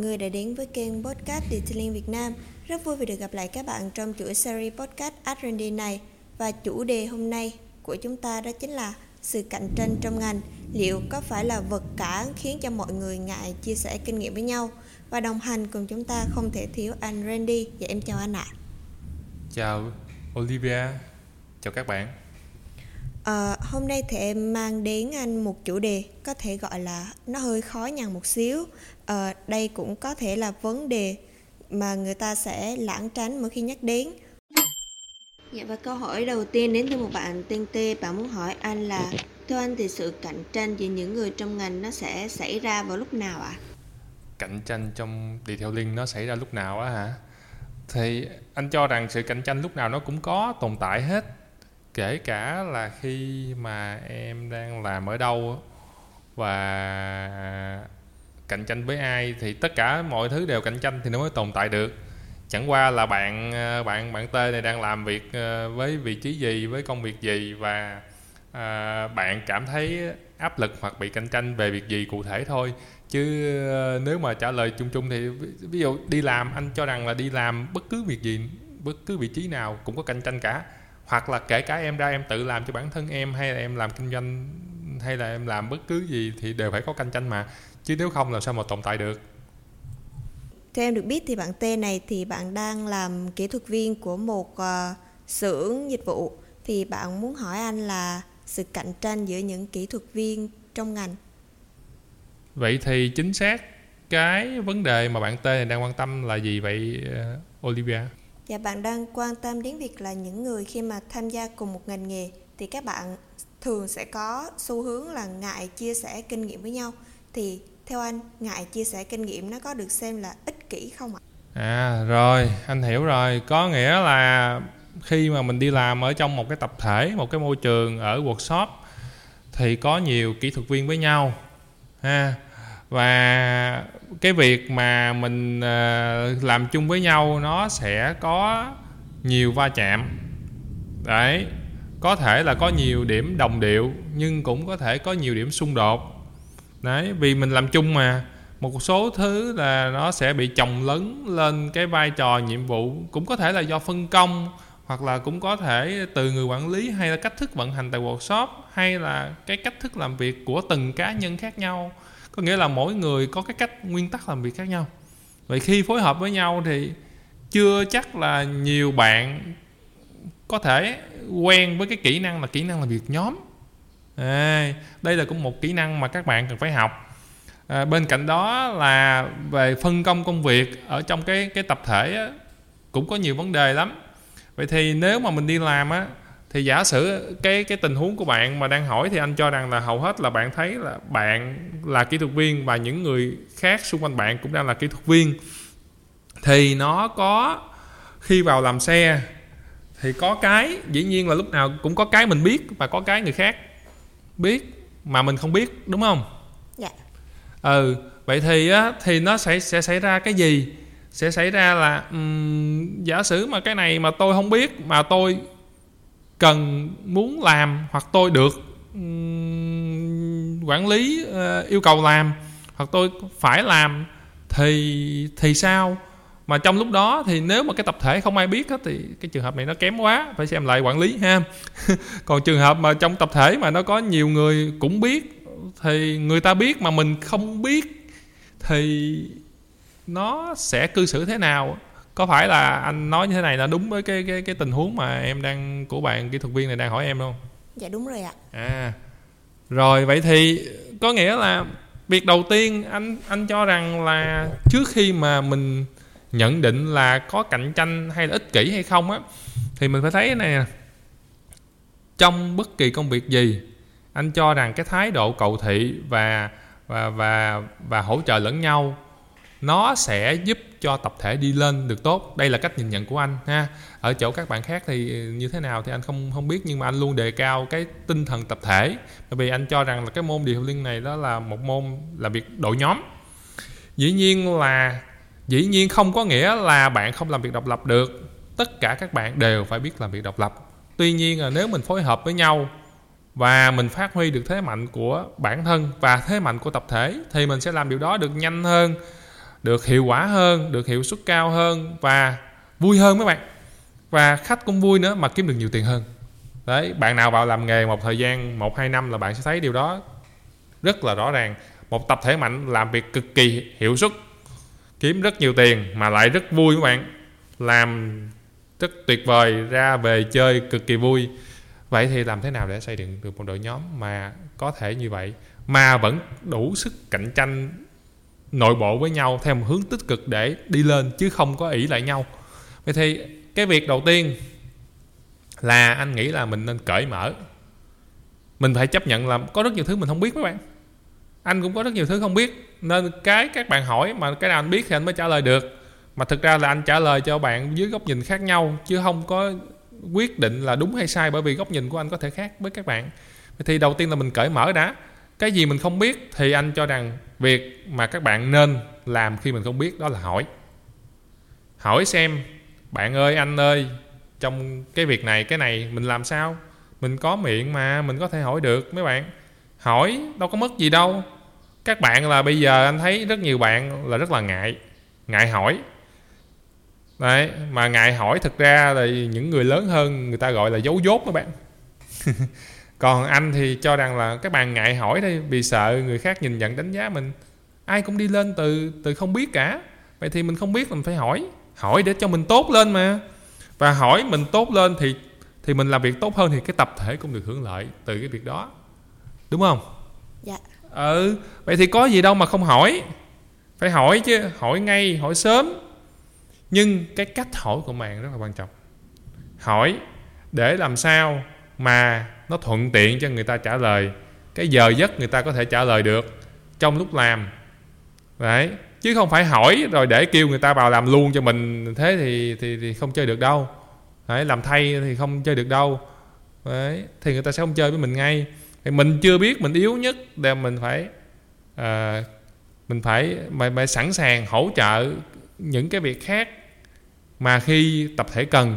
người đã đến với kênh podcast Detailing Việt Nam. Rất vui vì được gặp lại các bạn trong chuỗi series podcast R&D này. Và chủ đề hôm nay của chúng ta đó chính là sự cạnh tranh trong ngành. Liệu có phải là vật cản khiến cho mọi người ngại chia sẻ kinh nghiệm với nhau? Và đồng hành cùng chúng ta không thể thiếu anh Randy. Dạ em chào anh ạ. Chào Olivia, chào các bạn. À, hôm nay thì em mang đến anh một chủ đề có thể gọi là nó hơi khó nhằn một xíu. À, đây cũng có thể là vấn đề mà người ta sẽ lãng tránh mỗi khi nhắc đến. Dạ và câu hỏi đầu tiên đến từ một bạn tên T, bạn muốn hỏi anh là theo anh thì sự cạnh tranh giữa những người trong ngành nó sẽ xảy ra vào lúc nào ạ? À? Cạnh tranh trong detailing nó xảy ra lúc nào á hả? Thì anh cho rằng sự cạnh tranh lúc nào nó cũng có tồn tại hết kể cả là khi mà em đang làm ở đâu và cạnh tranh với ai thì tất cả mọi thứ đều cạnh tranh thì nó mới tồn tại được. Chẳng qua là bạn ờ, bạn bạn T này đang làm việc ờ, với vị trí gì với công việc gì và à, bạn cảm thấy áp lực hoặc bị cạnh tranh về việc gì cụ thể thôi. Chứ nếu mà trả lời chung chung thì ví dụ đi làm anh cho rằng là đi làm bất cứ việc gì bất cứ vị trí nào cũng có cạnh tranh cả hoặc là kể cả em ra em tự làm cho bản thân em hay là em làm kinh doanh hay là em làm bất cứ gì thì đều phải có cạnh tranh mà. Chứ nếu không làm sao mà tồn tại được? Theo em được biết thì bạn T này thì bạn đang làm kỹ thuật viên của một uh, xưởng dịch vụ. Thì bạn muốn hỏi anh là sự cạnh tranh giữa những kỹ thuật viên trong ngành. Vậy thì chính xác cái vấn đề mà bạn T này đang quan tâm là gì vậy uh, Olivia và bạn đang quan tâm đến việc là những người khi mà tham gia cùng một ngành nghề thì các bạn thường sẽ có xu hướng là ngại chia sẻ kinh nghiệm với nhau thì theo anh ngại chia sẻ kinh nghiệm nó có được xem là ích kỷ không ạ? À rồi, anh hiểu rồi. Có nghĩa là khi mà mình đi làm ở trong một cái tập thể, một cái môi trường ở workshop thì có nhiều kỹ thuật viên với nhau ha và cái việc mà mình ờ, làm chung với nhau nó sẽ có nhiều va chạm. Đấy, có thể là có nhiều điểm đồng điệu, nhưng cũng có thể có nhiều điểm xung đột. Đấy, vì mình làm chung mà, một số thứ là nó sẽ bị chồng lấn lên cái vai trò nhiệm vụ, cũng có thể là do phân công, hoặc là cũng có thể từ người quản lý hay là cách thức vận hành tại workshop, hay là cái cách thức làm việc của từng cá nhân khác nhau có nghĩa là mỗi người có cái cách nguyên tắc làm việc khác nhau. Vậy khi phối hợp với nhau thì chưa chắc là nhiều bạn có thể quen với cái kỹ năng là kỹ năng làm việc nhóm. À, đây là cũng một kỹ năng mà các bạn cần phải học. À, bên cạnh đó là về phân công công việc ở trong cái cái tập thể á, cũng có nhiều vấn đề lắm. Vậy thì nếu mà mình đi làm á thì giả sử cái cái tình huống của bạn mà đang hỏi thì anh cho rằng là hầu hết là bạn thấy là bạn là kỹ thuật viên và những người khác xung quanh bạn cũng đang là kỹ thuật viên. Thì nó có khi vào làm xe thì có cái dĩ nhiên là lúc nào cũng có cái mình biết và có cái người khác biết mà mình không biết đúng không? Dạ. Ừ vậy thì á thì nó sẽ sẽ xảy ra cái gì? Sẽ xảy ra là um, giả sử mà cái này mà tôi không biết mà tôi cần muốn làm hoặc tôi được um, quản lý uh, yêu cầu làm hoặc tôi phải làm thì thì sao? Mà trong lúc đó thì nếu mà cái tập thể không ai biết hết thì cái trường hợp này nó kém quá phải xem lại quản lý ha. Còn trường hợp mà trong tập thể mà nó có nhiều người cũng biết thì người ta biết mà mình không biết thì nó sẽ cư xử thế nào? Có phải là anh nói như thế này là đúng với cái cái cái tình huống mà em đang của bạn kỹ thuật viên này đang hỏi em không? Dạ đúng rồi ạ. À rồi vậy thì có nghĩa là việc đầu tiên anh anh cho rằng là trước khi mà mình nhận định là có cạnh tranh hay là ích kỷ hay không á thì mình phải thấy này trong bất kỳ công việc gì anh cho rằng cái thái độ cầu thị và và và và hỗ trợ lẫn nhau nó sẽ giúp cho tập thể đi lên được tốt. Đây là cách nhìn nhận của anh, ha. Ở chỗ các bạn khác thì như thế nào thì anh không không biết, nhưng mà anh luôn đề cao cái tinh thần tập thể. Bởi vì anh cho rằng là cái môn điều liên này đó là một môn là việc đội nhóm. Dĩ nhiên là, dĩ nhiên không có nghĩa là bạn không làm việc độc lập được. Tất cả các bạn đều phải biết làm việc độc lập. Tuy nhiên là nếu mình phối hợp với nhau và mình phát huy được thế mạnh của bản thân và thế mạnh của tập thể thì mình sẽ làm điều đó được nhanh hơn được hiệu quả hơn, được hiệu suất cao hơn và vui hơn mấy bạn. Và khách cũng vui nữa mà kiếm được nhiều tiền hơn. Đấy, bạn nào vào làm nghề một thời gian một, hai năm là bạn sẽ thấy điều đó rất là rõ ràng. Một tập thể mạnh làm việc cực kỳ hiệu suất, kiếm rất nhiều tiền mà lại rất vui các bạn. Làm rất tuyệt vời, ra về chơi cực kỳ vui. Vậy thì làm thế nào để xây dựng được một đội nhóm mà có thể như vậy, mà vẫn đủ sức cạnh tranh nội bộ với nhau theo một hướng tích cực để đi lên chứ không có ỷ lại nhau. Vậy thì cái việc đầu tiên là anh nghĩ là mình nên cởi mở. Mình phải chấp nhận là có rất nhiều thứ mình không biết các bạn. Anh cũng có rất nhiều thứ không biết. Nên cái các bạn hỏi mà cái nào anh biết thì anh mới trả lời được. Mà thực ra là anh trả lời cho bạn dưới góc nhìn khác nhau, chứ không có quyết định là đúng hay sai bởi vì góc nhìn của anh có thể khác với các bạn. Thì đầu tiên là mình cởi mở đã. Cái gì mình không biết thì anh cho rằng việc mà các bạn nên làm khi mình không biết đó là hỏi. Hỏi xem, bạn ơi, anh ơi, trong cái việc này, cái này mình làm sao? Mình có miệng mà, mình có thể hỏi được mấy bạn. Hỏi đâu có mất gì đâu. Các bạn là bây giờ anh thấy rất nhiều bạn là rất là ngại ngại hỏi. Đấy, mà ngại hỏi thực ra là những người lớn hơn người ta gọi là dấu dốt các bạn. còn anh thì cho rằng là các bạn ngại hỏi đi vì sợ người khác nhìn nhận đánh giá mình. Ai cũng đi lên từ từ không biết cả. Vậy thì mình không biết mình phải hỏi. Hỏi để cho mình tốt lên mà. Và hỏi mình tốt lên thì thì mình làm việc tốt hơn thì cái tập thể cũng được hưởng lợi từ cái việc đó. Đúng không? Dạ. Ừ vậy thì có gì đâu mà không hỏi. Phải hỏi chứ hỏi ngay hỏi sớm. Nhưng cái cách hỏi của bạn rất là quan trọng. Hỏi để làm sao mà nó thuận tiện cho người ta trả lời. Cái giờ giấc người ta có thể trả lời được trong lúc làm. Đấy chứ không phải hỏi rồi để kêu người ta vào làm luôn cho mình. Thế thì thì, thì không chơi được đâu. Đấy làm thay thì không chơi được đâu. Đấy thì người ta sẽ không chơi với mình ngay. Thì mình chưa biết mình yếu nhất để mình phải à, mình phải mà, mà sẵn sàng hỗ trợ những cái việc khác mà khi tập thể cần.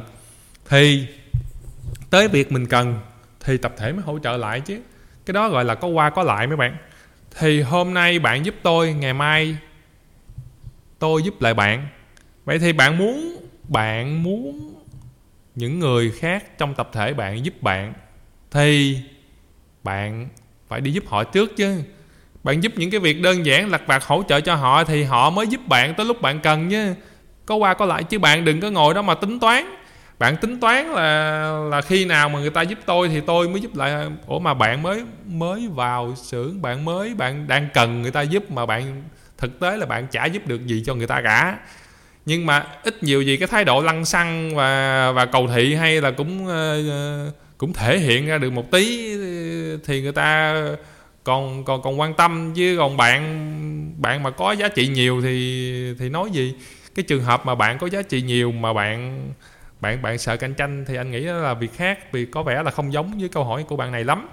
Thì tới việc mình cần, thì tập thể mới hỗ trợ lại chứ. Cái đó gọi là có qua có lại mấy bạn. Thì hôm nay bạn giúp tôi, ngày mai tôi giúp lại bạn. Vậy thì bạn muốn bạn muốn những người khác trong tập thể bạn giúp bạn, thì bạn phải đi giúp họ trước chứ. Bạn giúp những cái việc đơn giản, lặt vặt hỗ trợ cho họ thì họ mới giúp bạn tới lúc bạn cần chứ. Có qua có lại chứ bạn đừng có ngồi đó mà tính toán bạn tính toán là là khi nào mà người ta giúp tôi thì tôi mới giúp lại. Ủa mà bạn mới mới vào xưởng, bạn mới, bạn đang cần người ta giúp mà bạn, thực tế là bạn chả giúp được gì cho người ta cả. Nhưng mà ít nhiều gì cái thái độ lăng xăng và và cầu thị hay là cũng ờ, ờ, cũng thể hiện ra được một tí, thì người ta còn còn còn quan tâm. Chứ còn bạn bạn mà có giá trị nhiều thì thì nói gì? Cái trường hợp mà bạn có giá trị nhiều mà bạn bạn bạn sợ cạnh tranh thì anh nghĩ đó là việc khác, vì có vẻ là không giống với câu hỏi của bạn này lắm.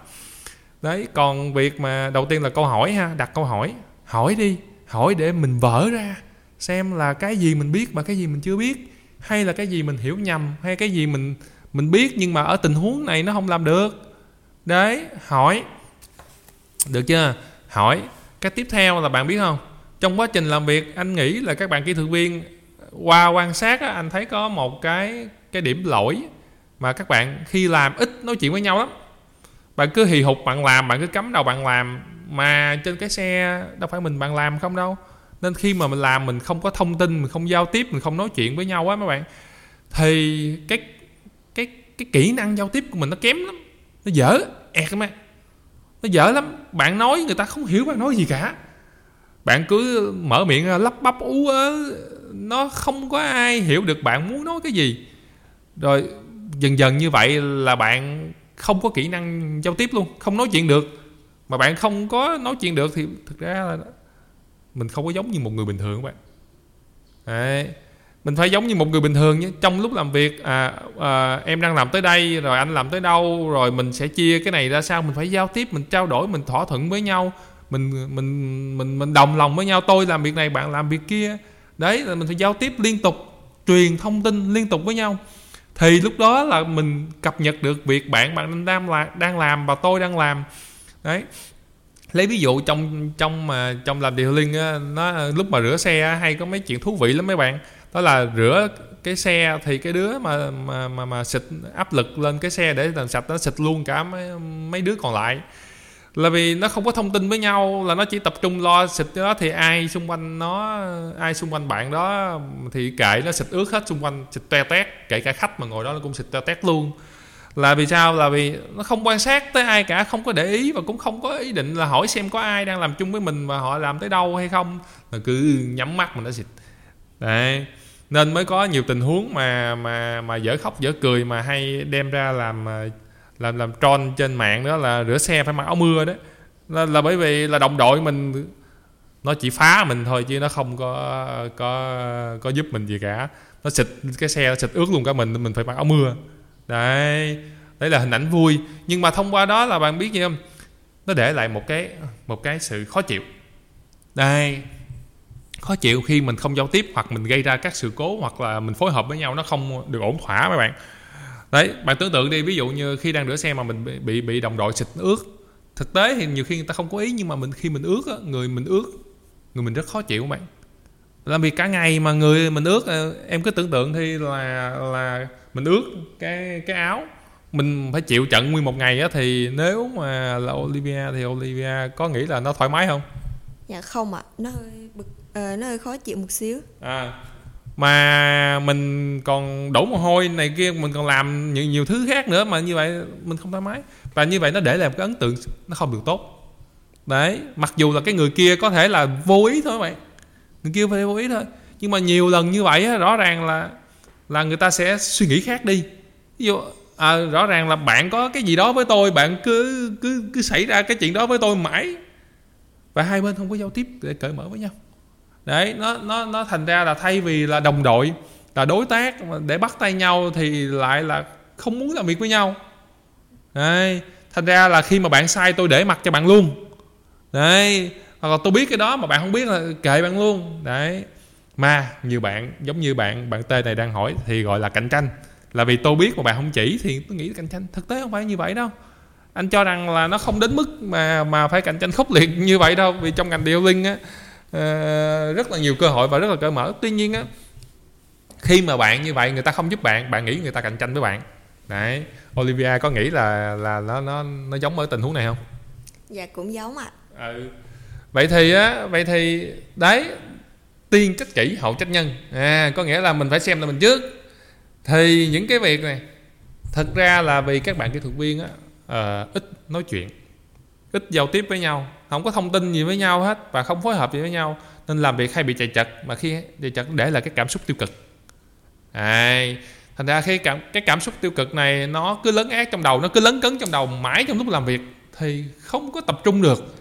Đấy, còn việc mà đầu tiên là câu hỏi ha, đặt câu hỏi. Hỏi đi, hỏi để mình vỡ ra, xem là cái gì mình biết mà cái gì mình chưa biết, hay là cái gì mình hiểu nhầm, hay cái gì mình mình biết nhưng mà ở tình huống này nó không làm được. Đấy, hỏi. Được chưa? Hỏi. Cái tiếp theo là bạn biết không? Trong quá trình làm việc, anh nghĩ là các bạn kỹ thuật viên qua quan sát á, anh thấy có một cái cái điểm lỗi mà các bạn khi làm ít nói chuyện với nhau lắm. Bạn cứ hì hục bạn làm bạn cứ cắm đầu bạn làm mà trên cái xe đâu phải mình bạn làm không đâu. Nên khi mà mình làm mình không có thông tin mình không giao tiếp mình không nói chuyện với nhau á mấy bạn thì cái cái cái kỹ năng giao tiếp của mình nó kém lắm nó dở ẹt mà nó dở lắm. Bạn nói người ta không hiểu bạn nói gì cả. Bạn cứ mở miệng lắp bắp ú ớ nó không có ai hiểu được bạn muốn nói cái gì. Rồi dần dần như vậy là bạn không có kỹ năng giao tiếp luôn không nói chuyện được. Mà bạn không có nói chuyện được thì thực ra là mình không có giống như một người bình thường các bạn. Đấy. mình phải giống như một người bình thường nhé. Trong lúc làm việc à, à, em đang làm tới đây rồi anh làm tới đâu rồi mình sẽ chia cái này ra sao mình phải giao tiếp mình trao đổi mình thỏa thuận với nhau mình mình mình mình đồng lòng với nhau. Tôi làm việc này bạn làm việc kia đấy là mình phải giao tiếp liên tục truyền thông tin liên tục với nhau. Thì lúc đó là mình cập nhật được việc bạn bạn đang làm đang làm và tôi đang làm. Đấy. Lấy ví dụ trong trong mà trong làm điều linh á nó lúc mà rửa xe hay có mấy chuyện thú vị lắm mấy bạn. Đó là rửa cái xe thì cái đứa mà mà mà, mà xịt áp lực lên cái xe để làm sạch nó xịt luôn cả mấy mấy đứa còn lại là vì nó không có thông tin với nhau, là nó chỉ tập trung lo xịt đó thì ai xung quanh nó, ai xung quanh bạn đó thì kệ, nó xịt ướt hết xung quanh, xịt toe tét, kể cả khách mà ngồi đó nó cũng xịt toe tét luôn. Là vì sao? Là vì nó không quan sát tới ai cả, không có để ý và cũng không có ý định là hỏi xem có ai đang làm chung với mình và họ làm tới đâu hay không. Là cứ nhắm mắt mà nó xịt. Đấy. Nên mới có nhiều tình huống mà mà mà dở khóc dở cười mà hay đem ra làm à, làm làm tròn trên mạng đó là rửa xe phải mặc áo mưa đó. Là, là bởi vì là đồng đội mình nó chỉ phá mình thôi chứ nó không có có có giúp mình gì cả. Nó xịt cái xe nó xịt ướt luôn cả mình mình phải mặc áo mưa. Đấy đấy là hình ảnh vui. Nhưng mà thông qua đó là bạn biết gì không? Nó để lại một cái một cái sự khó chịu. Đây khó chịu khi mình không giao tiếp hoặc mình gây ra các sự cố hoặc là mình phối hợp với nhau nó không được ổn thỏa mấy bạn đấy bạn tưởng tượng đi ví dụ như khi đang rửa xe mà mình bị bị, đồng đội xịt ướt thực tế thì nhiều khi người ta không có ý nhưng mà mình khi mình ướt á, người mình ướt người mình rất khó chịu bạn làm việc cả ngày mà người mình ướt ờ, em cứ tưởng tượng thì là là mình ướt cái cái áo mình phải chịu trận nguyên một ngày á thì nếu mà là Olivia thì Olivia có nghĩ là nó thoải mái không? Dạ không ạ, à. nó hơi bực uh, nó hơi khó chịu một xíu. À mà mình còn đổ mồ hôi này kia mình còn làm nhiều nhiều thứ khác nữa mà như vậy mình không thoải mái. Và như vậy nó để lại một cái ấn tượng nó không được tốt. Đấy mặc dù là cái người kia có thể là vô ý thôi bạn. Người kia phải vô ý thôi. Nhưng mà nhiều lần như vậy rõ ràng là là người ta sẽ suy nghĩ khác đi. Ví dụ à, rõ ràng là bạn có cái gì đó với tôi bạn cứ cứ cứ xảy ra cái chuyện đó với tôi mãi. Và hai bên không có giao tiếp để cởi mở với nhau đấy, nó nó nó thành ra là thay vì là đồng đội, là đối tác để bắt tay nhau thì lại là không muốn làm việc với nhau. Đấy, thành ra là khi mà bạn sai tôi để mặt cho bạn luôn. Đấy, hoặc là tôi biết cái đó mà bạn không biết là kệ bạn luôn. Đấy, mà nhiều bạn, giống như bạn bạn tê này đang hỏi thì gọi là cạnh tranh. Là vì tôi biết mà bạn không chỉ thì tôi nghĩ cạnh tranh. Thực tế không phải như vậy đâu. Anh cho rằng là nó không đến mức mà mà phải cạnh tranh khốc liệt như vậy đâu. Vì trong ngành điều linh á uh, rất là nhiều cơ hội và rất là cởi mở. Tuy nhiên á khi mà bạn như vậy người ta không giúp bạn bạn nghĩ người ta cạnh tranh với bạn. Đấy Olivia có nghĩ là là nó nó nó giống ở tình huống này không? Dạ cũng giống ạ. À. ừ. vậy thì á vậy thì đấy tiên trách kỹ hậu trách nhân. À có nghĩa là mình phải xem là mình trước. Thì những cái việc này thật ra là vì các bạn kỹ thuật viên á uh, ít nói chuyện ít giao tiếp với nhau không có thông tin gì với nhau hết và không phối hợp gì với nhau. Nên làm việc hay bị chạy chật mà khi chạy chật để là cái cảm xúc tiêu cực. À, thành ra khi cảm cái cảm xúc tiêu cực này nó cứ lấn át trong đầu nó cứ lấn cấn trong đầu mãi trong lúc làm việc thì không có tập trung được.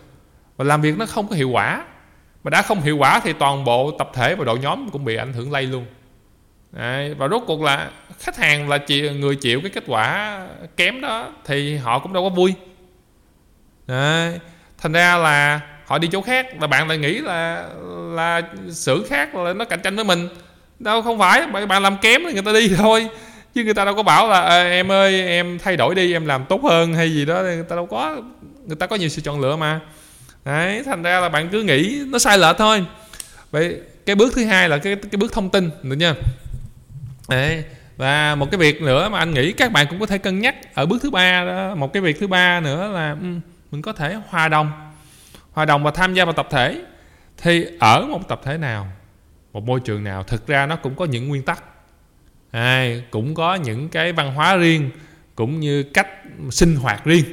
Và làm việc nó không có hiệu quả. Mà đã không hiệu quả thì toàn bộ tập thể và đội nhóm cũng bị ảnh hưởng lây luôn. Đấy, và rốt cuộc là khách hàng là chịu, người chịu cái kết quả kém đó thì họ cũng đâu có vui. Đấy, thành ra là họ đi chỗ khác là bạn lại nghĩ là là xưởng khác là nó cạnh tranh với mình. Đâu không phải bạn, bạn làm kém thì người ta đi thôi. Chứ người ta đâu có bảo là em ơi em thay đổi đi em làm tốt hơn hay gì đó. Người ta đâu có người ta có nhiều sự chọn lựa mà. Đấy thành ra là bạn cứ nghĩ nó sai lệch thôi. Vậy cái bước thứ hai là cái cái bước thông tin được nha đấy và một cái việc nữa mà anh nghĩ các bạn cũng có thể cân nhắc ở bước thứ ba đó một cái việc thứ ba nữa là um, mình có thể hòa đồng hòa đồng và tham gia vào tập thể. Thì ở một tập thể nào một môi trường nào thực ra nó cũng có những nguyên tắc. À, cũng có những cái văn hóa riêng cũng như cách sinh hoạt riêng.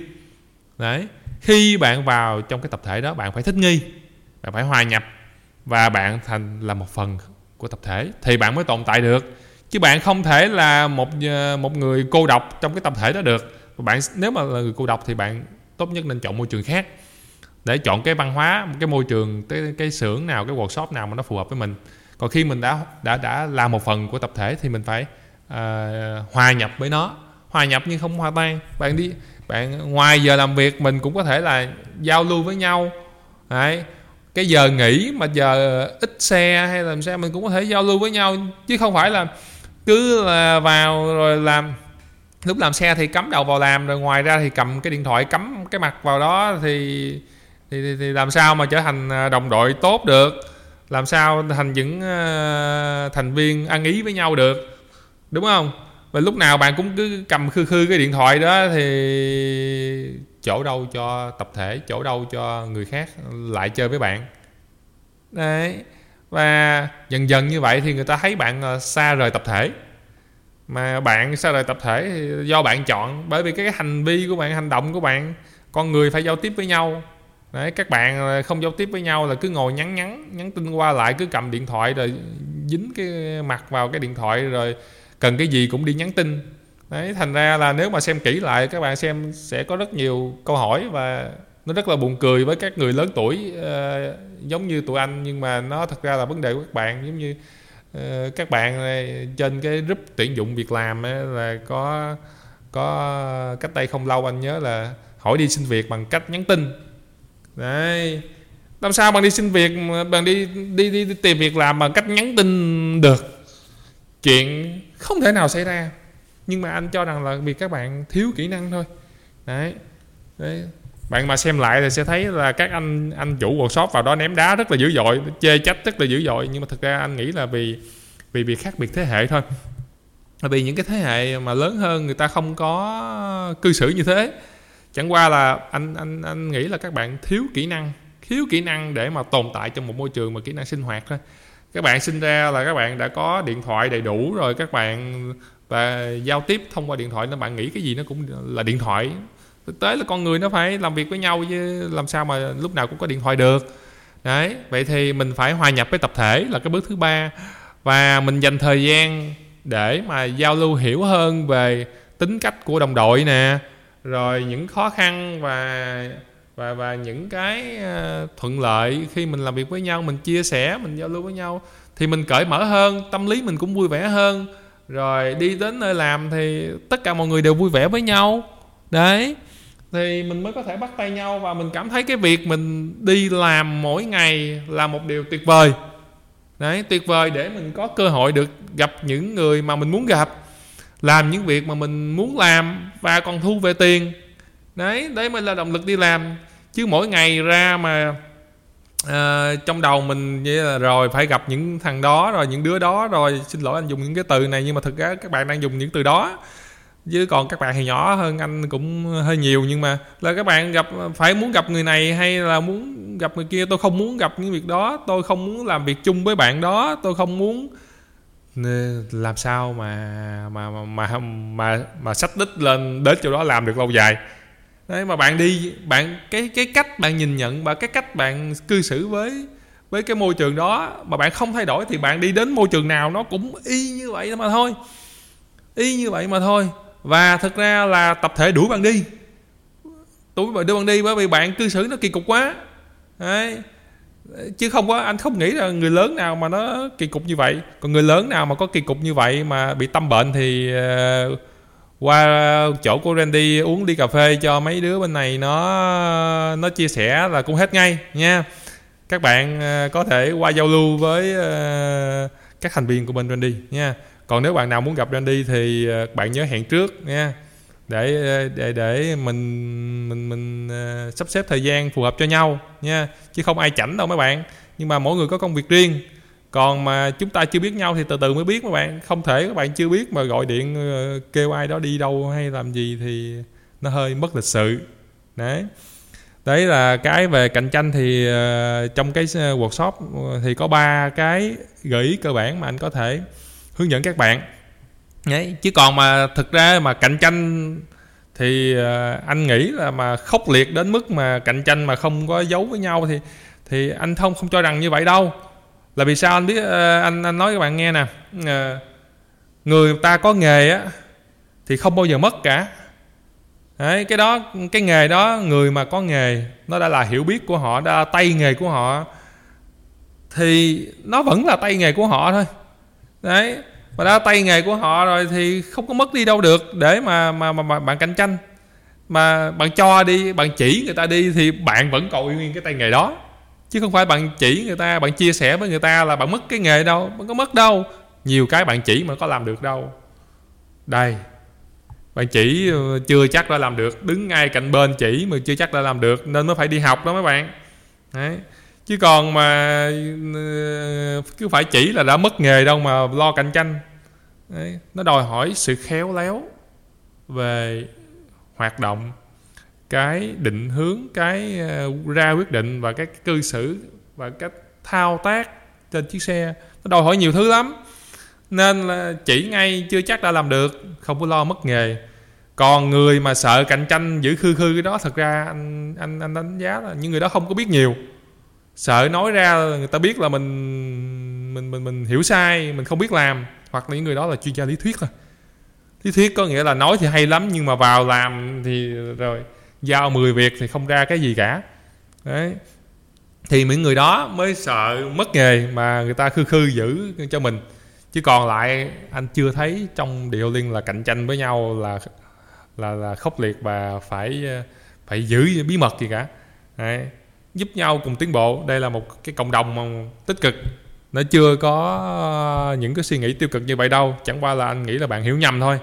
Đấy khi bạn vào trong cái tập thể đó bạn phải thích nghi bạn phải hòa nhập và bạn thành là một phần của tập thể thì bạn mới tồn tại được. Chứ bạn không thể là một ờ, một người cô độc trong cái tập thể đó được. Bạn nếu mà là người cô độc thì bạn tốt nhất nên chọn môi trường khác. Để chọn cái văn hóa cái môi trường cái cái xưởng nào cái workshop nào mà nó phù hợp với mình. Còn khi mình đã đã đã là một phần của tập thể thì mình phải uh, hòa nhập với nó. Hòa nhập nhưng không hòa tan. Bạn đi bạn ngoài giờ làm việc mình cũng có thể là giao lưu với nhau. Đấy. cái giờ nghỉ mà giờ ít xe hay làm sao mình cũng có thể giao lưu với nhau. Chứ không phải là cứ là vào rồi làm lúc làm xe thì cắm đầu vào làm rồi ngoài ra thì cầm cái điện thoại cắm cái mặt vào đó thì thì, thì, thì làm sao mà trở thành à, đồng đội tốt được? Làm sao thành những uh, thành viên ăn ý với nhau được? Đúng không? Và lúc nào bạn cũng cứ cầm khư khư cái điện thoại đó thì chỗ đâu cho tập thể chỗ đâu cho người khác lại chơi với bạn. Đấy. Và dần dần như vậy thì người ta thấy bạn xa rời tập thể mà bạn xa rời tập thể? Thì do bạn chọn bởi vì cái hành vi của bạn hành động của bạn con người phải giao tiếp với nhau. Đấy các bạn không giao tiếp với nhau là cứ ngồi nhắn nhắn nhắn tin qua lại cứ cầm điện thoại rồi dính cái mặt vào cái điện thoại rồi cần cái gì cũng đi nhắn tin. Đấy thành ra là nếu mà xem kỹ lại các bạn xem sẽ có rất nhiều câu hỏi và nó rất là buồn cười với các người lớn tuổi uh, giống như tụi anh. Nhưng mà nó thật ra là vấn đề của các bạn giống như uh, Ờ, các bạn ờ, trên cái group tuyển dụng việc làm ấy, là có có cách đây không lâu anh nhớ là hỏi đi xin việc bằng cách nhắn tin. Đấy. Làm sao bạn đi xin việc bạn đi đi đi, đi tìm việc làm bằng cách nhắn tin được? Chuyện không thể nào xảy ra. Nhưng mà anh cho rằng là vì các bạn thiếu kỹ năng thôi. Đấy. Đấy bạn mà xem lại thì sẽ thấy là các anh anh chủ workshop vào đó ném đá rất là dữ dội, chê trách rất là dữ dội. Nhưng mà thực ra anh nghĩ là vì vì việc khác biệt thế hệ thôi. Vì những cái thế hệ mà lớn hơn người ta không có cư xử như thế. Chẳng qua là anh anh anh nghĩ là các bạn thiếu kỹ năng, thiếu kỹ năng để mà tồn tại trong một môi trường mà kỹ năng sinh hoạt thôi. Các bạn sinh ra là các bạn đã có điện thoại đầy đủ rồi, các bạn, và giao tiếp thông qua điện thoại, nên bạn nghĩ cái gì nó cũng là điện thoại thực tế là con người nó phải làm việc với nhau chứ làm sao mà lúc nào cũng có điện thoại được. Đấy, vậy thì mình phải hòa nhập với tập thể là cái bước thứ ba. Và mình dành thời gian để mà giao lưu hiểu hơn về tính cách của đồng đội nè, rồi những khó khăn và và và những cái ờ, thuận lợi khi mình làm việc với nhau, mình chia sẻ, mình giao lưu với nhau thì mình cởi mở hơn, tâm lý mình cũng vui vẻ hơn. Rồi đi đến nơi làm thì tất cả mọi người đều vui vẻ với nhau. Đấy thì mình mới có thể bắt tay nhau và mình cảm thấy cái việc mình đi làm mỗi ngày là một điều tuyệt vời. Đấy tuyệt vời để mình có cơ hội được gặp những người mà mình muốn gặp làm những việc mà mình muốn làm và còn thu về tiền. Đấy đấy mới là động lực đi làm. Chứ mỗi ngày ra mà à, trong đầu mình như là rồi phải gặp những thằng đó rồi những đứa đó rồi xin lỗi anh dùng những cái từ này nhưng mà thực ra các bạn đang dùng những từ đó chứ còn các bạn thì nhỏ hơn anh cũng hơi nhiều nhưng mà là các bạn gặp phải muốn gặp người này hay là muốn gặp người kia? Tôi không muốn gặp những việc đó. Tôi không muốn làm việc chung với bạn đó. Tôi không muốn làm sao mà mà mà mà mà, mà sách đích lên đến chỗ đó làm được lâu dài? Đấy mà bạn đi bạn cái cái cách bạn nhìn nhận và cái cách bạn cư xử với với cái môi trường đó mà bạn không thay đổi thì bạn đi đến môi trường nào nó cũng y như vậy mà thôi. Y như vậy mà thôi và thực ra là tập thể đuổi bạn đi. Tôi bạn đưa bạn đi bởi vì bạn cư xử nó kỳ cục quá. Đấy. Chứ không có anh không nghĩ là người lớn nào mà nó kỳ cục như vậy. Còn người lớn nào mà có kỳ cục như vậy mà bị tâm bệnh thì uh, qua chỗ của Randy uống đi cà phê cho mấy đứa bên này nó nó chia sẻ là cũng hết ngay nha. Các bạn uh, có thể qua giao lưu với uh, các thành viên của bên Randy nha còn nếu bạn nào muốn gặp Randy thì ờ, bạn nhớ hẹn trước nha. Để ờ, để để mình mình mình uh, sắp xếp thời gian phù hợp cho nhau nha. Chứ không ai chảnh đâu mấy bạn. Nhưng mà mỗi người có công việc riêng. Còn mà chúng ta chưa biết nhau thì từ từ mới biết mấy bạn. Không thể các bạn chưa biết mà gọi điện uh, kêu ai đó đi đâu hay làm gì thì nó hơi mất lịch sự. Đấy. Đấy là cái về cạnh tranh thì uh, trong cái workshop thì có ba cái gợi ý cơ bản mà anh có thể hướng dẫn các bạn. Đấy, chứ còn mà thực ra mà cạnh tranh thì ờ, anh nghĩ là mà khốc liệt đến mức mà cạnh tranh mà không có giấu với nhau thì thì anh thông không cho rằng như vậy đâu. Là vì sao anh biết ờ, anh anh nói các bạn nghe nè ờ, người ta có nghề á thì không bao giờ mất cả. Đấy, cái đó cái nghề đó người mà có nghề nó đã là hiểu biết của họ đã là tay nghề của họ thì nó vẫn là tay nghề của họ thôi đấy mà đã tay nghề của họ rồi thì không có mất đi đâu được để mà mà mà, mà bạn cạnh tranh. Mà bạn cho đi bạn chỉ người ta đi thì bạn vẫn còn nguyên cái tay nghề đó. Chứ không phải bạn chỉ người ta bạn chia sẻ với người ta là bạn mất cái nghề đâu bạn có mất đâu. Nhiều cái bạn chỉ mà có làm được đâu. Đây bạn chỉ ờ, chưa chắc đã làm được. Đứng ngay cạnh bên chỉ mà chưa chắc đã làm được nên mới phải đi học đó mấy bạn. Đấy chứ còn mà ừ, cứ phải chỉ là đã mất nghề đâu mà lo cạnh tranh. Đấy. nó đòi hỏi sự khéo léo về hoạt động, cái định hướng, cái ờ, ra quyết định và cái cư xử và cách thao tác trên chiếc xe. Nó đòi hỏi nhiều thứ lắm. Nên là chỉ ngay chưa chắc đã làm được, không có lo mất nghề. Còn người mà sợ cạnh tranh giữ khư khư cái đó, thật ra anh anh anh đánh giá là những người đó không có biết nhiều sợ nói ra người ta biết là mình mình mình mình hiểu sai, mình không biết làm. Hoặc là những người đó là chuyên gia lý thuyết thôi. Lý thuyết có nghĩa là nói thì hay lắm, nhưng mà vào làm thì rồi giao 10 việc thì không ra cái gì cả. Đấy. Thì những người đó mới sợ mất nghề mà người ta khư khư giữ cho mình. Chứ còn lại, anh chưa thấy trong điều liên là cạnh tranh với nhau là là là khốc liệt và phải ờ, phải giữ bí mật gì cả. Đấy giúp nhau cùng tiến bộ. Đây là một cái cộng đồng mà tích cực. Nó chưa có ờ, những cái suy nghĩ tiêu cực như vậy đâu. Chẳng qua là anh nghĩ là bạn hiểu nhầm thôi.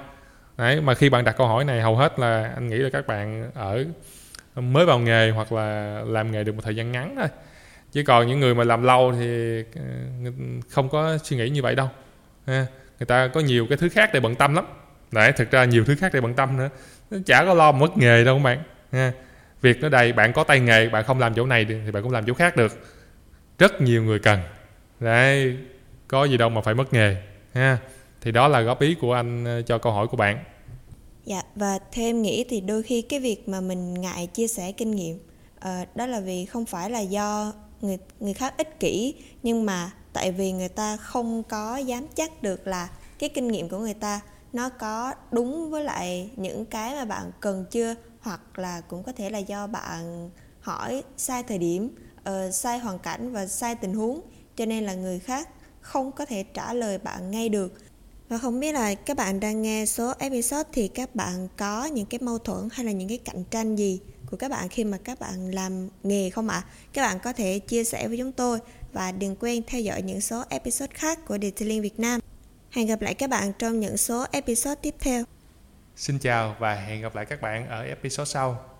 Đấy, mà khi bạn đặt câu hỏi này hầu hết là anh nghĩ là các bạn ở mới vào nghề hoặc là làm nghề được một thời gian ngắn thôi. Chứ còn những người mà làm lâu thì ờ, không có suy nghĩ như vậy đâu. Người ta có nhiều cái thứ khác để bận tâm lắm. Đấy thực ra nhiều thứ khác để bận tâm nữa. Chả có lo mất nghề đâu các bạn. Ha việc nó đầy bạn có tay nghề bạn không làm chỗ này thì bạn cũng làm chỗ khác được. Rất nhiều người cần. Đấy có gì đâu mà phải mất nghề ha. Thì đó là góp ý của anh ờ, cho câu hỏi của bạn. Dạ và theo em nghĩ thì đôi khi cái việc mà mình ngại chia sẻ kinh nghiệm uh, đó là vì không phải là do người người khác ích kỷ nhưng mà tại vì người ta không có dám chắc được là cái kinh nghiệm của người ta nó có đúng với lại những cái mà bạn cần chưa hoặc là cũng có thể là do bạn hỏi sai thời điểm uh, sai hoàn cảnh và sai tình huống cho nên là người khác không có thể trả lời bạn ngay được và không biết là các bạn đang nghe số episode thì các bạn có những cái mâu thuẫn hay là những cái cạnh tranh gì của các bạn khi mà các bạn làm nghề không ạ? À? Các bạn có thể chia sẻ với chúng tôi và đừng quên theo dõi những số episode khác của Detailing Việt Nam. Hẹn gặp lại các bạn trong những số episode tiếp theo. Xin chào và hẹn gặp lại các bạn ở episode sau.